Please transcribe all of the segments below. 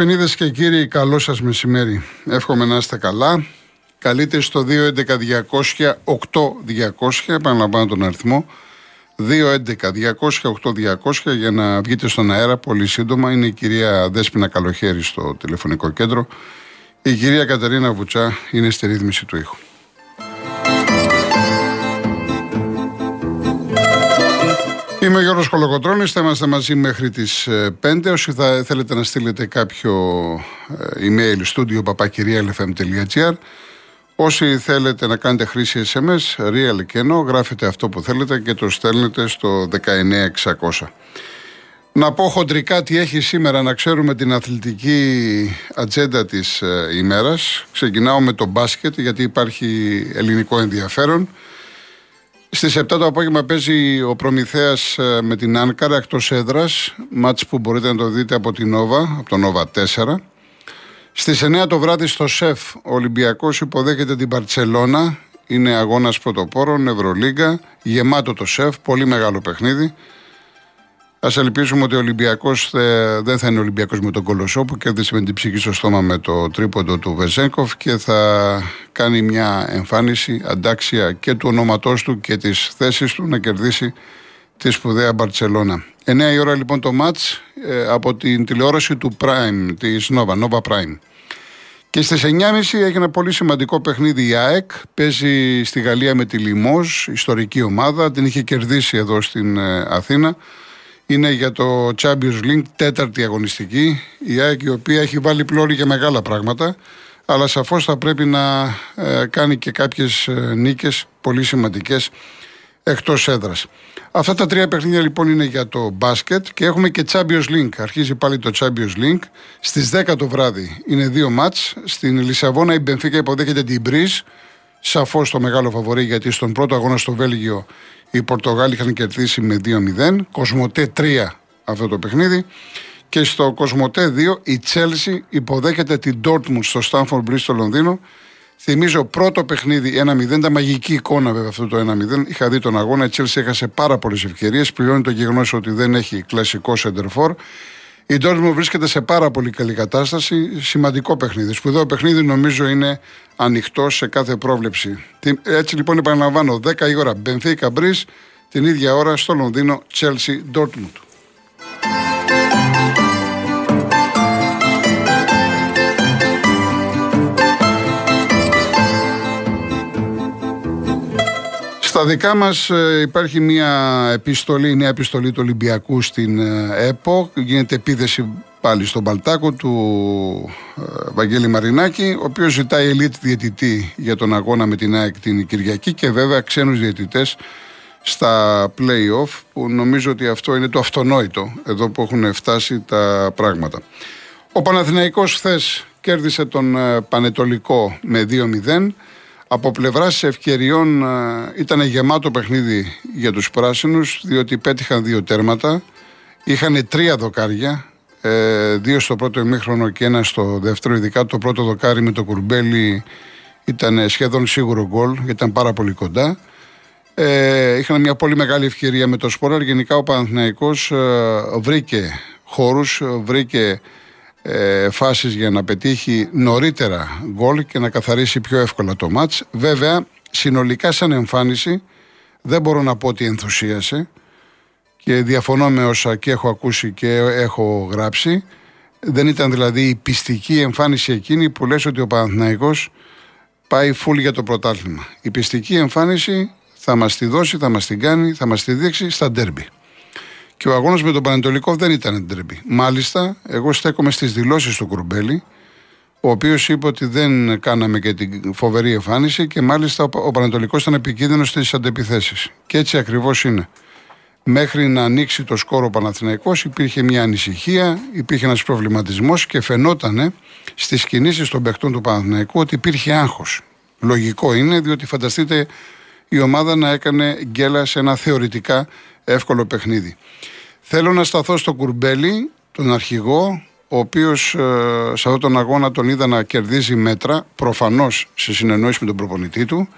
Δεσποινίδες και κύριοι, καλό σας μεσημέρι. Εύχομαι να είστε καλά. Καλείτε στο 211-200-8200, επαναλαμβάνω τον αριθμό. 211-200-8200 για να βγείτε στον αέρα πολύ σύντομα. Είναι η κυρία Δέσποινα Καλοχέρη στο τηλεφωνικό κέντρο. Η κυρία Κατερίνα Βουτσά είναι στη ρύθμιση του ήχου. Είμαι ο Γιώργος Κολοκοτρώνης, θα είμαστε μαζί μέχρι τις 5. Ε, Όσοι θα θέλετε να στείλετε κάποιο ε, email studio papakirialfm.gr Όσοι θέλετε να κάνετε χρήση SMS, real και ενώ, γράφετε αυτό που θέλετε και το στέλνετε στο 19600. Να πω χοντρικά τι έχει σήμερα, να ξέρουμε την αθλητική ατζέντα της ε, ημέρας. Ξεκινάω με το μπάσκετ, γιατί υπάρχει ελληνικό ενδιαφέρον. Στις 7 το απόγευμα παίζει ο Προμηθέας ε, με την Άνκαρα εκτός έδρας. Μάτς που μπορείτε να το δείτε από την Νόβα, από το Νόβα 4. Στις 9 το βράδυ στο ΣΕΦ ο Ολυμπιακός υποδέχεται την Παρσελώνα. Είναι αγώνας πρωτοπόρων, Ευρωλίγκα, γεμάτο το ΣΕΦ, πολύ μεγάλο παιχνίδι. Α ελπίσουμε ότι ο Ολυμπιακός δεν θα είναι Ολυμπιακός με τον Κολοσσό που κέρδισε με την ψυχή στο στόμα με το τρίποντο του Βεζέγκοφ και θα κάνει μια εμφάνιση αντάξια και του ονόματός του και της θέσης του να κερδίσει τη σπουδαία Μπαρσελόνα. 9 η ώρα λοιπόν το ματ ε, από την τηλεόραση του Prime, της Nova, Nova Prime. Και στις 9.30 έχει ένα πολύ σημαντικό παιχνίδι η ΑΕΚ. Παίζει στη Γαλλία με τη Λιμόζ, ιστορική ομάδα. Την είχε κερδίσει εδώ στην ε, Αθήνα είναι για το Champions League, τέταρτη αγωνιστική. Η ΑΕΚ η οποία έχει βάλει πλώρη για μεγάλα πράγματα, αλλά σαφώς θα πρέπει να ε, κάνει και κάποιες νίκες πολύ σημαντικές εκτός έδρας. Αυτά τα τρία παιχνίδια λοιπόν είναι για το μπάσκετ και έχουμε και Champions League. Αρχίζει πάλι το Champions League. Στις 10 το βράδυ είναι δύο μάτς. Στην Λισαβόνα η Μπενφίκα υποδέχεται την Μπριζ. Σαφώς το μεγάλο φαβορή γιατί στον πρώτο αγώνα στο Βέλγιο οι Πορτογάλοι είχαν κερδίσει με 2-0. Κοσμοτέ 3 αυτό το παιχνίδι. Και στο Κοσμοτέ 2 η Τσέλσι υποδέχεται την Dortmund στο Stanford Bridge στο Λονδίνο. Θυμίζω πρώτο παιχνίδι 1-0, τα μαγική εικόνα βέβαια αυτό το 1-0. Είχα δει τον αγώνα, η Τσέλσι έχασε πάρα πολλές ευκαιρίες. Πληρώνει το γεγονός ότι δεν έχει κλασικό σεντερφόρ. Η Ντόρτμουντ βρίσκεται σε πάρα πολύ καλή κατάσταση. Σημαντικό παιχνίδι. Σπουδαίο παιχνίδι νομίζω είναι ανοιχτό σε κάθε πρόβλεψη. Έτσι λοιπόν επαναλαμβάνω 10 η ώρα Μπενφίκα Μπρι, την ίδια ώρα στο Λονδίνο Chelsea Ντόρτμουντ. Στα δικά μας ε, υπάρχει μια επιστολή, νέα επιστολή του Ολυμπιακού στην ε, ΕΠΟ. Γίνεται επίδεση πάλι στον Παλτάκο του ε, Βαγγέλη Μαρινάκη, ο οποίος ζητάει ελίτ διαιτητή για τον αγώνα με την ΑΕΚ την Κυριακή και βέβαια ξένους διαιτητές στα play-off που νομίζω ότι αυτό είναι το αυτονόητο εδώ που έχουν φτάσει τα πράγματα. Ο Παναθηναϊκός χθες κέρδισε τον Πανετολικό με 2-0. Από πλευράς ευκαιριών ήταν γεμάτο παιχνίδι για τους πράσινους διότι πέτυχαν δύο τέρματα. Είχαν τρία δοκάρια, ε, δύο στο πρώτο ημίχρονο και ένα στο δεύτερο. Ειδικά το πρώτο δοκάρι με το κουρμπέλι ήταν σχεδόν σίγουρο γκολ, γιατί ήταν πάρα πολύ κοντά. Ε, είχαν μια πολύ μεγάλη ευκαιρία με το Σπόραρ. Γενικά ο Παναθηναϊκός ε, βρήκε χώρους, βρήκε ε, φάσεις για να πετύχει νωρίτερα γκολ και να καθαρίσει πιο εύκολα το μάτς. Βέβαια, συνολικά σαν εμφάνιση δεν μπορώ να πω ότι ενθουσίασε και διαφωνώ με όσα και έχω ακούσει και έχω γράψει. Δεν ήταν δηλαδή η πιστική εμφάνιση εκείνη που λες ότι ο Παναθηναϊκός πάει φουλ για το πρωτάθλημα. Η πιστική εμφάνιση θα μας τη δώσει, θα μας την κάνει, θα μας τη δείξει στα ντέρμπι. Και ο αγώνας με τον Πανετολικό δεν ήταν ντρέπη. Μάλιστα, εγώ στέκομαι στις δηλώσεις του Κουρμπέλη, ο οποίος είπε ότι δεν κάναμε και την φοβερή εμφάνιση και μάλιστα ο Πανετολικός ήταν επικίνδυνος στις αντεπιθέσεις. Και έτσι ακριβώς είναι. Μέχρι να ανοίξει το σκόρο ο Παναθηναϊκός υπήρχε μια ανησυχία, υπήρχε ένας προβληματισμός και φαινόταν στις κινήσεις των παιχτών του Παναθηναϊκού ότι υπήρχε άγχος. Λογικό είναι, διότι φανταστείτε η ομάδα να έκανε γκέλα σε ένα θεωρητικά εύκολο παιχνίδι. Θέλω να σταθώ στο Κουρμπέλι, τον αρχηγό, ο οποίος ε, σε αυτόν τον αγώνα τον είδα να κερδίζει μέτρα, προφανώς σε συνεννόηση με τον προπονητή του.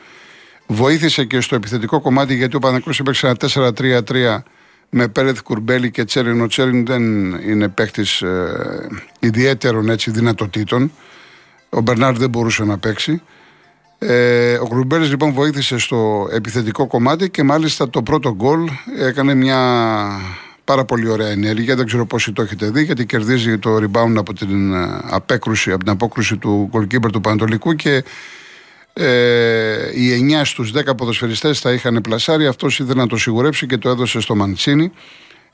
Βοήθησε και στο επιθετικό κομμάτι γιατί ο Παναγιώτης έπαιξε ένα 4-3-3 με Πέρεθ Κουρμπέλη και Τσέριν. Ο Τσέριν δεν είναι παίχτη ε, ιδιαίτερων έτσι, δυνατοτήτων. Ο Μπερνάρ δεν μπορούσε να παίξει. Ε, ο Κουρμπέλη λοιπόν βοήθησε στο επιθετικό κομμάτι και μάλιστα το πρώτο γκολ έκανε μια πάρα πολύ ωραία ενέργεια. Δεν ξέρω πόσοι το έχετε δει, γιατί κερδίζει το rebound από την ε, απέκρουση, από την απόκρουση του goalkeeper του Πανατολικού και ε, οι 9 στους 10 ποδοσφαιριστές θα είχαν πλασάρει. Αυτός ήθελε να το σιγουρέψει και το έδωσε στο Μαντσίνη.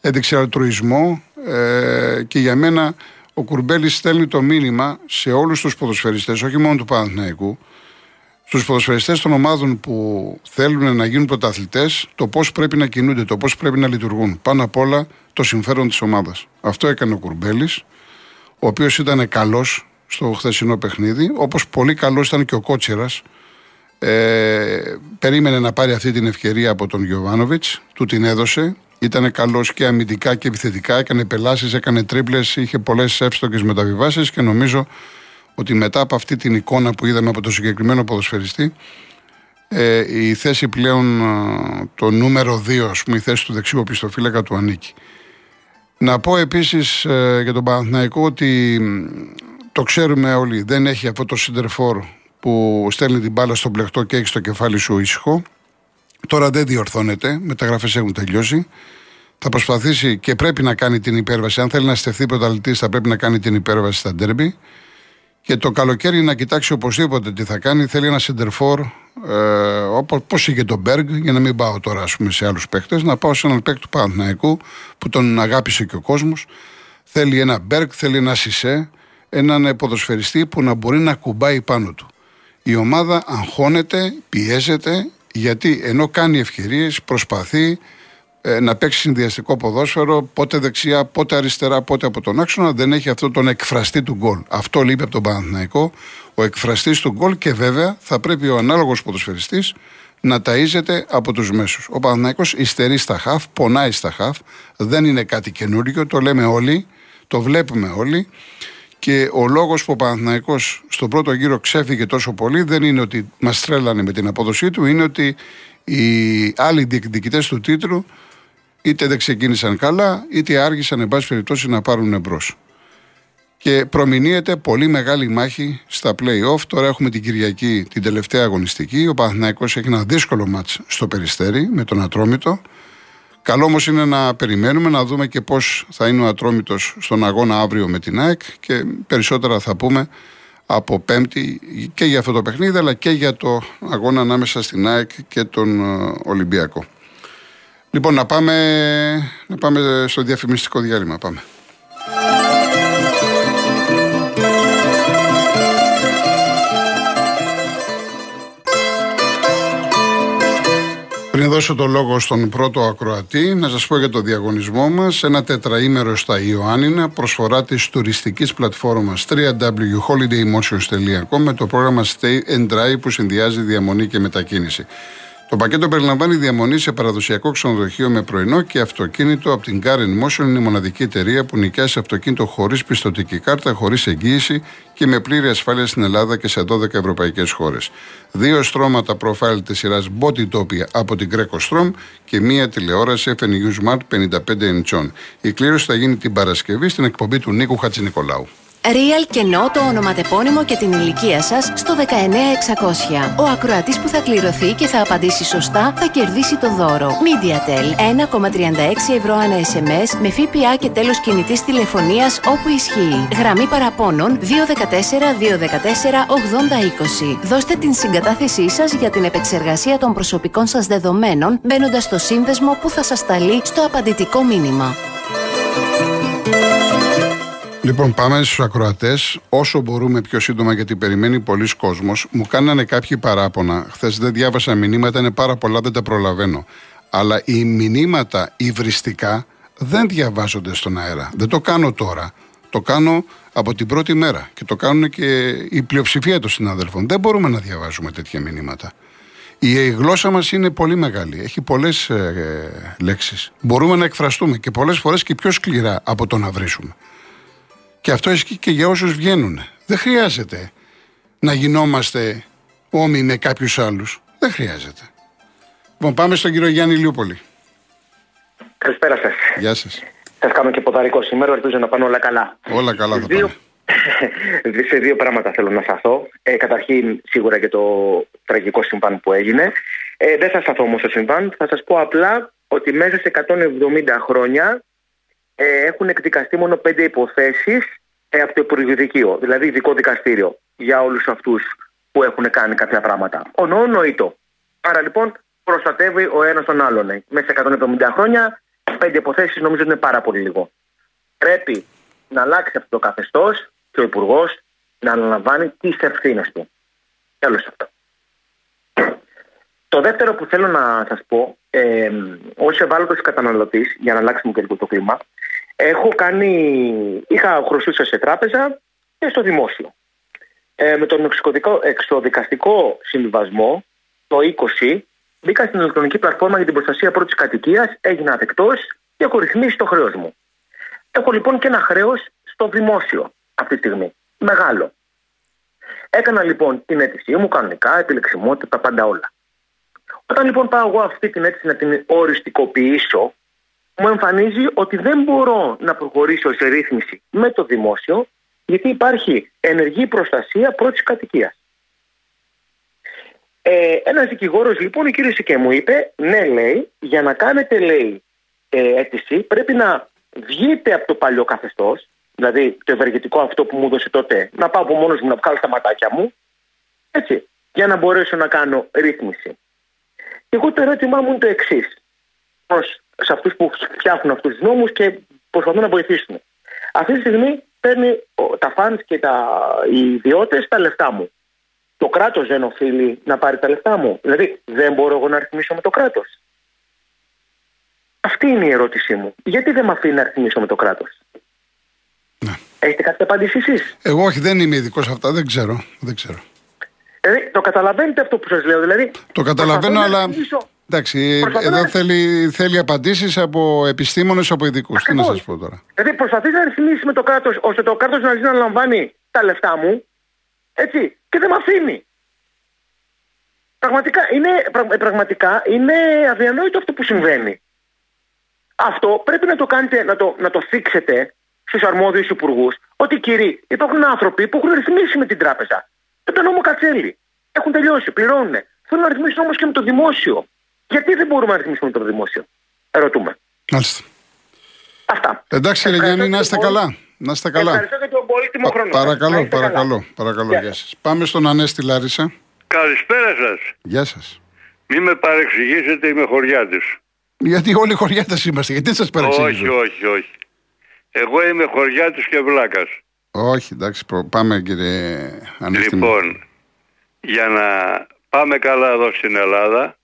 Έδειξε αλτρουισμό ε, και για μένα ο Κουρμπέλης στέλνει το μήνυμα σε όλους τους ποδοσφαιριστές, όχι μόνο του Παναθηναϊκού, στους ποδοσφαιριστές των ομάδων που θέλουν να γίνουν πρωταθλητές, το πώς πρέπει να κινούνται, το πώς πρέπει να λειτουργούν. Πάνω απ' όλα το συμφέρον της ομάδας. Αυτό έκανε ο Κουρμπέλης, ο οποίος ήταν καλός στο χθεσινό παιχνίδι. Όπως πολύ καλός ήταν και ο Κότσερα. Ε, περίμενε να πάρει αυτή την ευκαιρία από τον Γιωβάνοβιτς. Του την έδωσε. Ήταν καλός και αμυντικά και επιθετικά. Έκανε πελάσεις, έκανε τρίπλες, είχε πολλές εύστοκε μεταβιβάσεις και νομίζω ότι μετά από αυτή την εικόνα που είδαμε από το συγκεκριμένο ποδοσφαιριστή, ε, η θέση πλέον, ε, το νούμερο 2, ας πούμε, η θέση του δεξιού οπισθοφύλακα του ανήκει. Να πω επίσης ε, για τον Παναθηναϊκό ότι το ξέρουμε όλοι, δεν έχει αυτό το συντερφόρ που στέλνει την μπάλα στον πλεκτό και έχει στο κεφάλι σου ήσυχο. Τώρα δεν διορθώνεται, μεταγραφές έχουν τελειώσει. Θα προσπαθήσει και πρέπει να κάνει την υπέρβαση. Αν θέλει να στεφθεί πρωταλητή, θα πρέπει να κάνει την υπέρβαση στα ντέρμπι. Και το καλοκαίρι να κοιτάξει οπωσδήποτε τι θα κάνει. Θέλει ένα σεντερφόρ, ε, όπως είχε τον Μπέργκ, για να μην πάω τώρα ας πούμε, σε άλλους παίκτες, να πάω σε έναν παίκτη του Παναθηναϊκού που τον αγάπησε και ο κόσμος. Θέλει ένα Μπέργκ, θέλει ένα Σισε, έναν ποδοσφαιριστή που να μπορεί να κουμπάει πάνω του. Η ομάδα αγχώνεται, πιέζεται, γιατί ενώ κάνει ευκαιρίες, προσπαθεί ε, να παίξει συνδυαστικό ποδόσφαιρο, πότε δεξιά, πότε αριστερά, πότε από τον άξονα, δεν έχει αυτό τον εκφραστή του γκολ. Αυτό λείπει από τον Παναθηναϊκό, ο εκφραστής του γκολ και βέβαια θα πρέπει ο ανάλογος ποδοσφαιριστής να ταΐζεται από τους μέσους. Ο Παναθηναϊκός υστερεί στα χαφ, πονάει στα χαφ, δεν είναι κάτι καινούργιο, το λέμε όλοι, το βλέπουμε όλοι. Και ο λόγος που ο Παναθυναϊκό στον πρώτο γύρο ξέφυγε τόσο πολύ δεν είναι ότι μας τρέλανε με την απόδοσή του, είναι ότι οι άλλοι διεκδικητές του τίτλου είτε δεν ξεκίνησαν καλά, είτε άργησαν, εν πάση περιπτώσει, να πάρουν εμπρός. Και προμηνύεται πολύ μεγάλη μάχη στα play-off. Τώρα έχουμε την Κυριακή την τελευταία αγωνιστική. Ο Παναθηναϊκός έχει ένα δύσκολο μάτς στο Περιστέρι με τον Ατρόμητο. Καλό όμως είναι να περιμένουμε να δούμε και πώς θα είναι ο Ατρόμητος στον αγώνα αύριο με την ΑΕΚ και περισσότερα θα πούμε από Πέμπτη και για αυτό το παιχνίδι αλλά και για το αγώνα ανάμεσα στην ΑΕΚ και τον ε, Ολυμπιακό. Λοιπόν, να πάμε, να πάμε στο διαφημιστικό διάλειμμα. Πάμε. Πριν δώσω το λόγο στον πρώτο ακροατή, να σας πω για το διαγωνισμό μας. Ένα τετραήμερο στα Ιωάννινα, προσφορά της τουριστικής πλατφόρμας www.holidaymotions.com με το πρόγραμμα Stay and Drive που συνδυάζει διαμονή και μετακίνηση. Το πακέτο περιλαμβάνει διαμονή σε παραδοσιακό ξενοδοχείο με πρωινό και αυτοκίνητο από την Car Motion. Είναι η μοναδική εταιρεία που νοικιάζει αυτοκίνητο χωρίς πιστοτική κάρτα, χωρίς εγγύηση και με πλήρη ασφάλεια στην Ελλάδα και σε 12 ευρωπαϊκές χώρες. Δύο στρώματα προφίλ της σειράς Body Topia από την Greco Strom και μία τηλεόραση FNU Smart 55 inch. Η κλήρωση θα γίνει την Παρασκευή στην εκπομπή του Νίκου Χατζηνικολάου. Real κενό το ονοματεπώνυμο και την ηλικία σας στο 19600. Ο ακροατής που θα κληρωθεί και θα απαντήσει σωστά θα κερδίσει το δώρο. MediaTel 1,36 ευρώ ανά SMS με ΦΠΑ και τέλος κινητής τηλεφωνίας όπου ισχύει. Γραμμή παραπώνων 214 214 8020. Δώστε την συγκατάθεσή σας για την επεξεργασία των προσωπικών σας δεδομένων μπαίνοντας στο σύνδεσμο που θα σας σταλεί στο απαντητικό μήνυμα. Λοιπόν, πάμε στους ακροατές. Όσο μπορούμε πιο σύντομα, γιατί περιμένει πολλοί κόσμος. Μου κάνανε κάποιοι παράπονα. Χθες δεν διάβασα μηνύματα, είναι πάρα πολλά, δεν τα προλαβαίνω. Αλλά οι μηνύματα υβριστικά δεν διαβάζονται στον αέρα. Δεν το κάνω τώρα. Το κάνω από την πρώτη μέρα. Και το κάνουν και η πλειοψηφία των συναδέλφων. Δεν μπορούμε να διαβάζουμε τέτοια μηνύματα. Η γλώσσα μας είναι πολύ μεγάλη. Έχει πολλές ε, λέξεις. Μπορούμε να εκφραστούμε και πολλές φορές και πιο σκληρά από το να βρίσουμε. Και αυτό ισχύει και για όσους βγαίνουν. Δεν χρειάζεται να γινόμαστε όμοι με κάποιους άλλους. Δεν χρειάζεται. Λοιπόν, πάμε στον κύριο Γιάννη Λιούπολη. Καλησπέρα σας. Γεια σας. Θα κάνω και ποδαρικό σήμερα, ελπίζω να πάνε όλα καλά. Όλα καλά θα δύο... σε δύο πράγματα θέλω να σταθώ. Ε, καταρχήν, σίγουρα για το τραγικό συμβάν που έγινε. Ε, δεν θα σταθώ όμως στο συμβάν. Θα σας πω απλά ότι μέσα σε 170 χρόνια ε, έχουν εκδικαστεί μόνο πέντε υποθέσεις ε, από το Υπουργείο δηλαδή ειδικό δικαστήριο, για όλους αυτούς που έχουν κάνει κάποια πράγματα. Ο νοήτο. Άρα λοιπόν προστατεύει ο ένας τον άλλον. Ε. Μέσα σε 170 χρόνια, πέντε υποθέσεις νομίζω είναι πάρα πολύ λίγο. Πρέπει να αλλάξει αυτό το καθεστώς και ο Υπουργός να αναλαμβάνει τις ευθύνες του. Τέλος αυτό. Το δεύτερο που θέλω να σας πω, ε, ως ευάλωτος καταναλωτής, για να αλλάξουμε και λίγο το κλίμα, έχω κάνει, είχα χρωστούσα σε τράπεζα και στο δημόσιο. Ε, με τον εξοδικαστικό συμβιβασμό, το 20, μπήκα στην ηλεκτρονική πλατφόρμα για την προστασία πρώτης κατοικίας, έγινα αδεκτό και έχω ρυθμίσει το χρέος μου. Έχω λοιπόν και ένα χρέος στο δημόσιο αυτή τη στιγμή. Μεγάλο. Έκανα λοιπόν την αίτησή μου κανονικά, επιλεξιμότητα, τα πάντα όλα. Όταν λοιπόν πάω εγώ αυτή την αίτηση να την οριστικοποιήσω, μου εμφανίζει ότι δεν μπορώ να προχωρήσω σε ρύθμιση με το δημόσιο, γιατί υπάρχει ενεργή προστασία πρώτης κατοικίας. Ε, Ένας δικηγόρος λοιπόν, ο κύριος Σικέ μου είπε, ναι, λέει, για να κάνετε, λέει, ε, αίτηση, πρέπει να βγείτε από το παλιό καθεστώς, δηλαδή το ευεργετικό αυτό που μου έδωσε τότε, να πάω από μόνος μου να βγάλω τα ματάκια μου, έτσι, για να μπορέσω να κάνω ρύθμιση. Εγώ το ερώτημά μου είναι το εξής σε αυτούς που φτιάχνουν αυτούς τους νόμους και προσπαθούν να βοηθήσουν. Αυτή τη στιγμή παίρνει τα φαντ και τα, οι ιδιώτες τα λεφτά μου. Το κράτος δεν οφείλει να πάρει τα λεφτά μου. Δηλαδή, δεν μπορώ εγώ να ρυθμίσω με το κράτος. Αυτή είναι η ερώτησή μου. Γιατί δεν με αφήνει να ρυθμίσω με το κράτος; Ναι. Έχετε κάποια απάντηση εσείς; Εγώ όχι, δεν είμαι ειδικός σε αυτά, δεν ξέρω. Δεν ξέρω. Δηλαδή, το καταλαβαίνετε αυτό που σας λέω. Δηλαδή, το καταλαβαίνω, αλλά. Εντάξει, εδώ θέλει, θέλει απαντήσεις από επιστήμονες, από ειδικούς. Τι να σας πω τώρα. Δηλαδή, προσπαθεί να ρυθμίσει με το κράτος, ώστε το κράτος να να λαμβάνει τα λεφτά μου, έτσι, και δεν με αφήνει. Πραγματικά είναι, πραγματικά είναι αδιανόητο αυτό που συμβαίνει. Αυτό πρέπει να το κάνετε, να το, να το θίξετε στους αρμόδιους υπουργούς, ότι κύριοι, υπάρχουν άνθρωποι που έχουν ρυθμίσει με την τράπεζα. Με τον νόμο Κατσέλη. Έχουν τελειώσει, πληρώνουν. Θέλουν να ρυθμίσουν όμως και με το δημόσιο. Γιατί δεν μπορούμε να ρυθμίσουμε το δημόσιο; Ερωτούμε. Μάλιστα. Αυτά. Εντάξει, κύριε Γιάννη, να είστε καλά. Να είστε καλά. Ευχαριστώ για τον πολύτιμο χρόνο. Παρακαλώ, παρακαλώ. παρακαλώ γεια σας. Πάμε στον Ανέστη Λάρισα. Καλησπέρα σας. Γεια σας. Μην με παρεξηγήσετε, είμαι χωριάτη. Γιατί όλοι χωριάτε είμαστε, γιατί σας παρεξηγήσω; Όχι, όχι, όχι. Εγώ είμαι χωριάτη και βλάκας. Όχι, εντάξει, πάμε κύριε Ανέστη. Λοιπόν, για να πάμε καλά εδώ στην Ελλάδα,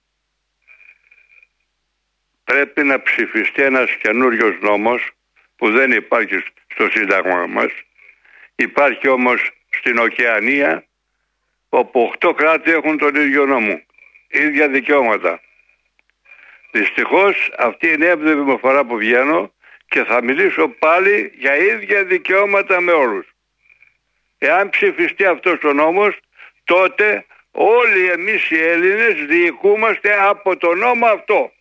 πρέπει να ψηφιστεί ένας καινούριος νόμος που δεν υπάρχει στο Σύνταγμα μας. Υπάρχει όμως στην Οκεανία όπου 8 κράτη έχουν τον ίδιο νόμο, ίδια δικαιώματα. Δυστυχώς αυτή είναι η έβδομη φορά που βγαίνω και θα μιλήσω πάλι για ίδια δικαιώματα με όλους. Εάν ψηφιστεί αυτός ο νόμος τότε όλοι εμείς οι Έλληνες διοικούμαστε από το νόμο αυτό.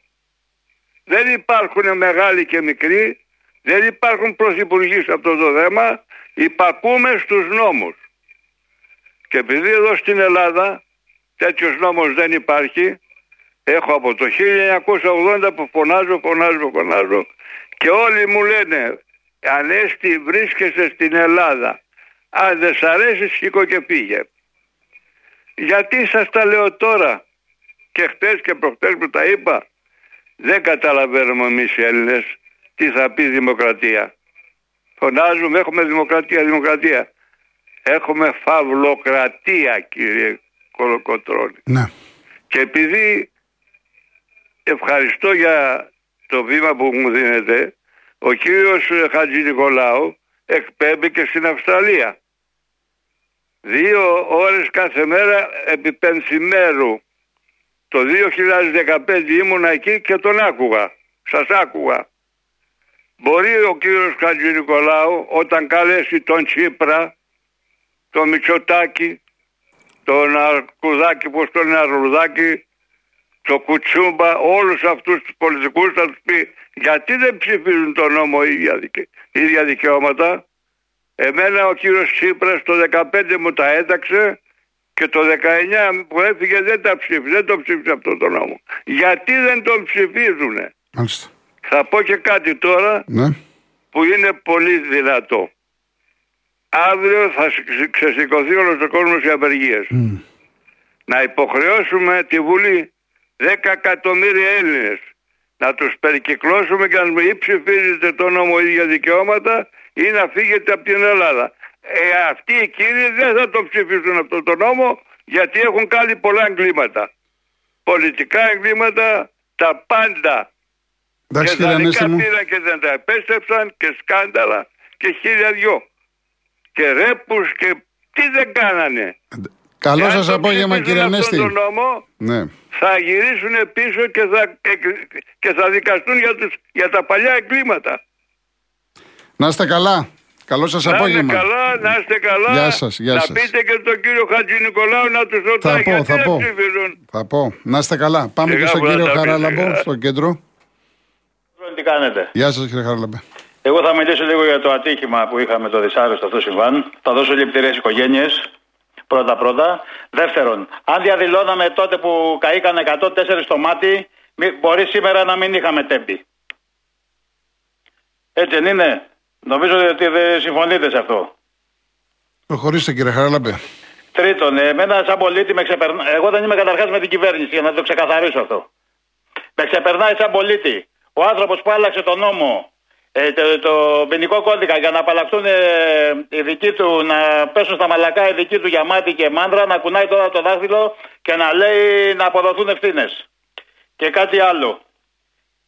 Δεν υπάρχουν μεγάλοι και μικροί, δεν υπάρχουν πρωθυπουργοί σε αυτό το θέμα, υπακούμε στους νόμους. Και επειδή εδώ στην Ελλάδα τέτοιος νόμος δεν υπάρχει, έχω από το 1980 που φωνάζω, φωνάζω, φωνάζω και όλοι μου λένε Ανέστη βρίσκεσαι στην Ελλάδα, αν δεν σ' αρέσει σήκω και πήγε. Γιατί σας τα λέω τώρα και χτες και προχτές που τα είπα δεν καταλαβαίνουμε εμείς οι Έλληνες τι θα πει δημοκρατία. Φωνάζουμε έχουμε δημοκρατία, δημοκρατία. Έχουμε φαυλοκρατία κύριε Κολοκοτρώνη. Ναι. Και επειδή ευχαριστώ για το βήμα που μου δίνετε, ο κύριος Χατζη Νικολάου εκπέμπει και στην Αυστραλία. Δύο ώρες κάθε μέρα επί πενθυμέρου το 2015 ήμουνα εκεί και τον άκουγα. Σας άκουγα. Μπορεί ο κύριος Χατζη Νικολάου όταν καλέσει τον Τσίπρα, τον Μητσοτάκη, τον Αρκουδάκη, πως τον Αρκουδάκη, το Κουτσούμπα, όλους αυτούς τους πολιτικούς θα τους πει γιατί δεν ψηφίζουν τον νόμο ίδια, ίδια δικαιώματα; Εμένα ο κύριος Τσίπρας το 15 μου τα έταξε και το 19 που έφυγε δεν τα ψήφισε, δεν το ψήφισε αυτό το νόμο. Γιατί δεν τον ψηφίζουνε; Μάλιστα. Θα πω και κάτι τώρα Ναι. που είναι πολύ δυνατό. Αύριο θα ξεσηκωθεί όλος ο κόσμος σε απεργίες. Να υποχρεώσουμε τη Βουλή 10 εκατομμύρια Έλληνες να τους περικυκλώσουμε και να πούμε ή ψηφίζετε το νόμο ίδια δικαιώματα ή να φύγετε από την Ελλάδα. Ε, αυτοί οι κύριοι δεν θα το ψηφίσουν αυτό το νόμο γιατί έχουν κάνει πολλά εγκλήματα. Πολιτικά εγκλήματα, τα πάντα. Εντάξει και κύριε δανεικά Ανέστη μου. πήραν και δεν τα επέστρεψαν και σκάνδαλα και χίλια δυο. Και ρέπους και τι δεν κάνανε. Καλό Και αν σας το απόγευμα ψηφίσουν κύριε Ανέστη. αυτόν τον νόμο Ναι. θα γυρίσουν πίσω και θα, και θα δικαστούν για, τους, για τα παλιά εγκλήματα. Να είστε καλά. Καλό σας Να είστε απόγευμα. καλά, να είστε καλά. Γεια σας, γεια να σας. πείτε και στον κύριο Χατζη Νικολάου να τους Θα ρωτάει πω, γιατί θα δεν πω. ψηφίζουν. Θα πω. Να είστε καλά. Πάμε Σιγά και στον που θα κύριο τα πείτε, Χαράλαμπο, σιγά. στο κέντρο. Τι κάνετε; Γεια σας κύριε Χαράλαμπε. Εγώ θα μιλήσω λίγο για το ατύχημα που είχαμε το δυσάρεστο αυτό συμβάν. Θα δώσω λεπτηρέ οικογένειες. Πρώτα-πρώτα. Δεύτερον, αν διαδηλώναμε τότε που καήκαν 104 στο μάτι, μη- μπορεί σήμερα να μην είχαμε τέμπη. Έτσι δεν είναι; Νομίζω ότι δεν συμφωνείτε σε αυτό. Προχωρήστε κύριε Χαράλαμπε. Τρίτον, εμένα σαν πολίτη με ξεπερνάει. Εγώ δεν είμαι καταρχάς με την κυβέρνηση, για να το ξεκαθαρίσω αυτό. Με ξεπερνάει σαν πολίτη. Ο άνθρωπος που άλλαξε τον νόμο, ε, το, το ποινικό κώδικα για να απαλλαχθούν ε, οι δικοί του, να πέσουν στα μαλακά οι δικοί του για μάτι και μάντρα, να κουνάει τώρα το δάχτυλο και να λέει να αποδοθούν ευθύνες. Και κάτι άλλο.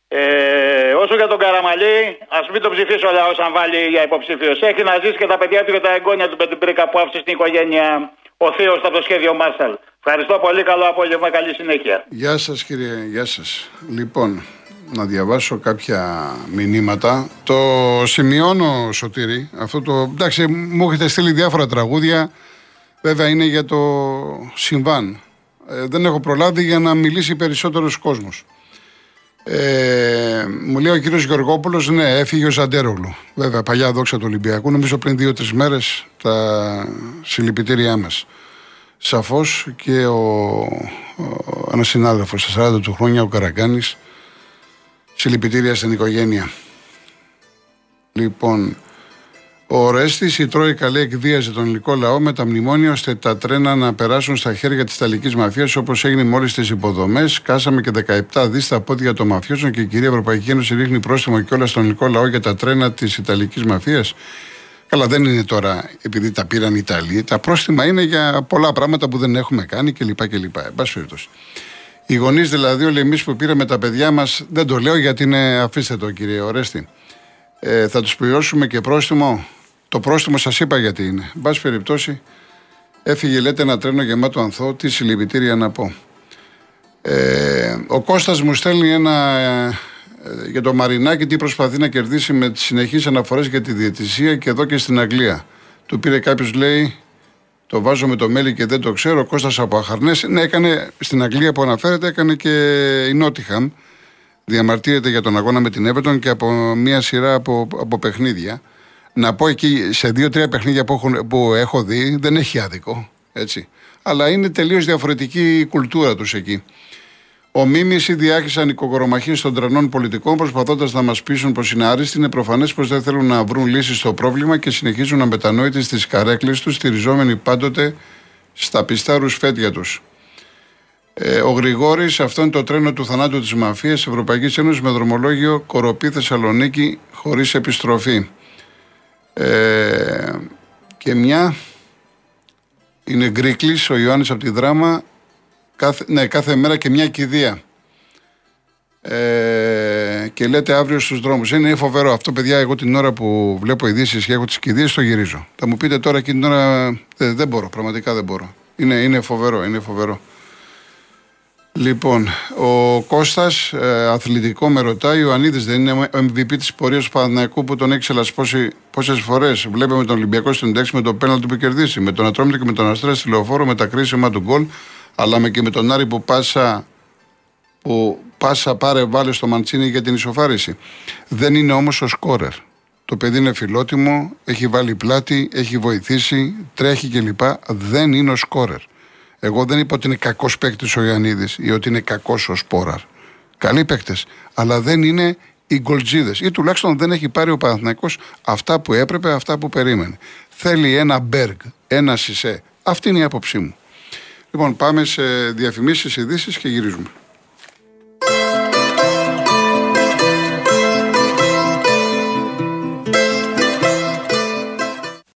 Ε, όσο για τον Καραμαλή, ας μην το ψηφίσει ο λαό αν βάλει για υποψήφιος. Έχει να ζήσει και τα παιδιά του και τα εγγόνια του με την πρίκα που άφησε στην οικογένεια ο Θείος από το σχέδιο Μάρσαλ. Ευχαριστώ πολύ. Καλό απόγευμα. Καλή συνέχεια. Γεια σας κύριε, γεια σας. Λοιπόν, να διαβάσω κάποια μηνύματα. Το σημειώνω Σωτήρη, αυτό το, εντάξει μου έχετε στείλει διάφορα τραγούδια, βέβαια είναι για το συμβάν. Ε, δεν έχω προλάβει για να μιλήσει περισσότερος κόσμος. Ε, μου λέει ο κύριος Γεωργόπουλος, ναι, έφυγε ο Ζαντέρογλου. Βέβαια, παλιά δόξα του Ολυμπιακού, νομίζω πριν δύο-τρεις μέρες τα συλληπιτήριά μας. Σαφώς και ο, ο ένας συνάδελφος στα 40 του χρόνια, ο Καραγκάνης, συλληπιτήρια στην οικογένεια. Λοιπόν, ο Ορέστη, η Τρόικα λέει εκβίαζε τον ελληνικό λαό με τα μνημόνια ώστε τα τρένα να περάσουν στα χέρια της Ιταλικής μαφίας όπως έγινε με όλε τι υποδομές. Κάσαμε και 17 δις στα πόδια των μαφιώσεων και η κυρία Ευρωπαϊκή Ένωση ρίχνει πρόστιμο και όλα στον ελληνικό λαό για τα τρένα της Ιταλικής μαφίας. Καλά, δεν είναι τώρα επειδή τα πήραν οι Ιταλοί. Τα πρόστιμα είναι για πολλά πράγματα που δεν έχουμε κάνει κλπ. κλπ. Εν πάση περιπτώσει. Οι γονείς δηλαδή, όλοι εμείς που πήραμε τα παιδιά μας, δεν το λέω γιατί είναι, αφήστε το κύριε Ορέστη, ε, θα τους πληρώσουμε και πρόστιμο; Το πρόστιμο σας είπα γιατί είναι. Εν πάση περιπτώσει, έφυγε λέτε ένα τρένο γεμάτο ανθό. Τι συλληπιτήρια να πω. Ε, ο Κώστας μου στέλνει ένα ε, ε, για το Μαρινάκι τι προσπαθεί να κερδίσει με τις συνεχείς αναφορές για τη διαιτησία και εδώ και στην Αγγλία. Του πήρε κάποιος λέει το βάζω με το μέλι και δεν το ξέρω. Ο Κώστας από Αχαρνές. Ναι, έκανε στην Αγγλία που αναφέρεται, έκανε και η Νότιχαμ. Διαμαρτύρεται για τον αγώνα με την Everton και από μια σειρά από, από παιχνίδια. Να πω εκεί σε δύο-τρία παιχνίδια που έχω, που έχω δει, δεν έχει άδικο. Έτσι. Αλλά είναι τελείως διαφορετική η κουλτούρα τους εκεί. Ο Μίμηση διάχυσαν οικογορομαχίε των τρανών πολιτικών προσπαθώντας να μας πείσουν πως είναι άριστοι. Είναι προφανές πως δεν θέλουν να βρουν λύσεις στο πρόβλημα και συνεχίζουν αμετανόητοι στις καρέκλες τους, στηριζόμενοι πάντοτε στα πιστά ρουσφέτια τους. Ε, ο Γρηγόρης, αυτό είναι το τρένο του θανάτου της μαφίας Ευρωπαϊκής Ένωσης με δρομολόγιο Κοροπή Θεσσαλονίκη χωρίς επιστροφή. Ε, και μια είναι Γκρίκλης, ο Ιωάννης από τη Δράμα κάθε, ναι, κάθε μέρα και μια κηδεία. Ε, και λέτε αύριο στους δρόμους. Είναι φοβερό. Αυτό παιδιά εγώ την ώρα που βλέπω ειδήσεις και έχω τις κηδείες το γυρίζω. Θα μου πείτε τώρα εκείνη την ώρα ε, δεν μπορώ πραγματικά δεν μπορώ. Είναι, είναι φοβερό είναι φοβερό Λοιπόν, ο Κώστας, ε, αθλητικό με ρωτάει, ο Ανίδης δεν είναι ο MVP της πορείας του Παναθηναϊκού που τον έχει ξελασπώσει πόσες φορές. Βλέπουμε τον Ολυμπιακό στην εντάξει με το πέναλτι που κερδίσει, με τον Ατρόμητο και με τον Αστρέα στη λεωφόρο, με τα κρίσιμα του γκολ, αλλά με και με τον Άρη που πάσα που πάσα πάρε βάλε στο Μαντσίνη για την ισοφάριση. Δεν είναι όμως ο σκόρερ. Το παιδί είναι φιλότιμο, έχει βάλει πλάτη, έχει βοηθήσει, τρέχει κλπ. Δεν είναι ο σκόρερ. Εγώ δεν είπα ότι είναι κακός παίκτης ο Ιωαννίδης ή ότι είναι κακός ο Σπόραρ. Καλοί παίκτες. Αλλά δεν είναι οι γκολτζίδες. Ή τουλάχιστον δεν έχει πάρει ο Παναθηναϊκός αυτά που έπρεπε, αυτά που περίμενε. Θέλει ένα Μπέργκ, ένα Σισε. Αυτή είναι η άποψή μου. Λοιπόν, πάμε σε διαφημίσεις, ειδήσεις και γυρίζουμε.